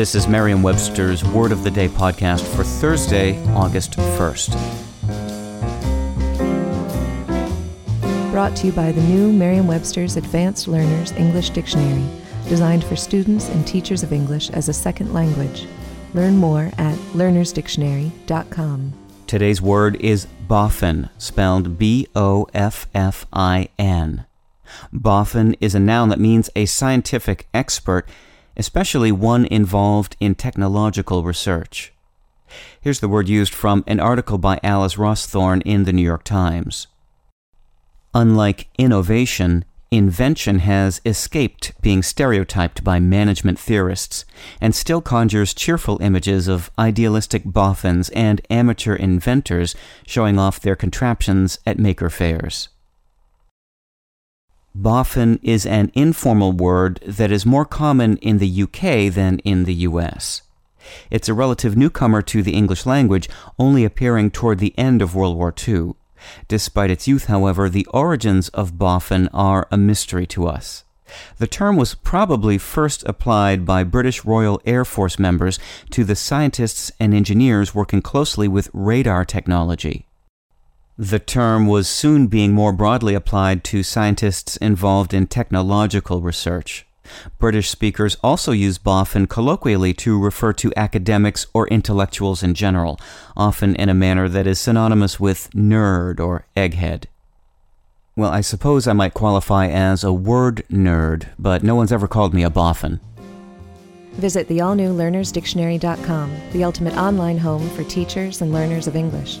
This is Merriam Webster's Word of the Day podcast for Thursday, August 1st. Brought to you by the new Merriam Webster's Advanced Learners English Dictionary, designed for students and teachers of English as a second language. Learn more at learnersdictionary.com. Today's word is boffin, spelled B O F F I N. Boffin is a noun that means a scientific expert especially one involved in technological research. Here's the word used from an article by Alice Rawsthorn in the New York Times. Unlike innovation, invention has escaped being stereotyped by management theorists and still conjures cheerful images of idealistic boffins and amateur inventors showing off their contraptions at Maker Faires. Boffin is an informal word that is more common in the UK than in the US. It's a relative newcomer to the English language, only appearing toward the end of World War II. Despite its youth, however, the origins of boffin are a mystery to us. The term was probably first applied by British Royal Air Force members to the scientists and engineers working closely with radar technology. The term was soon being more broadly applied to scientists involved in technological research. British speakers also use boffin colloquially to refer to academics or intellectuals in general, often in a manner that is synonymous with nerd or egghead. Well, I suppose I might qualify as a word nerd, but no one's ever called me a boffin. Visit the all new learnersdictionary.com, the ultimate online home for teachers and learners of English.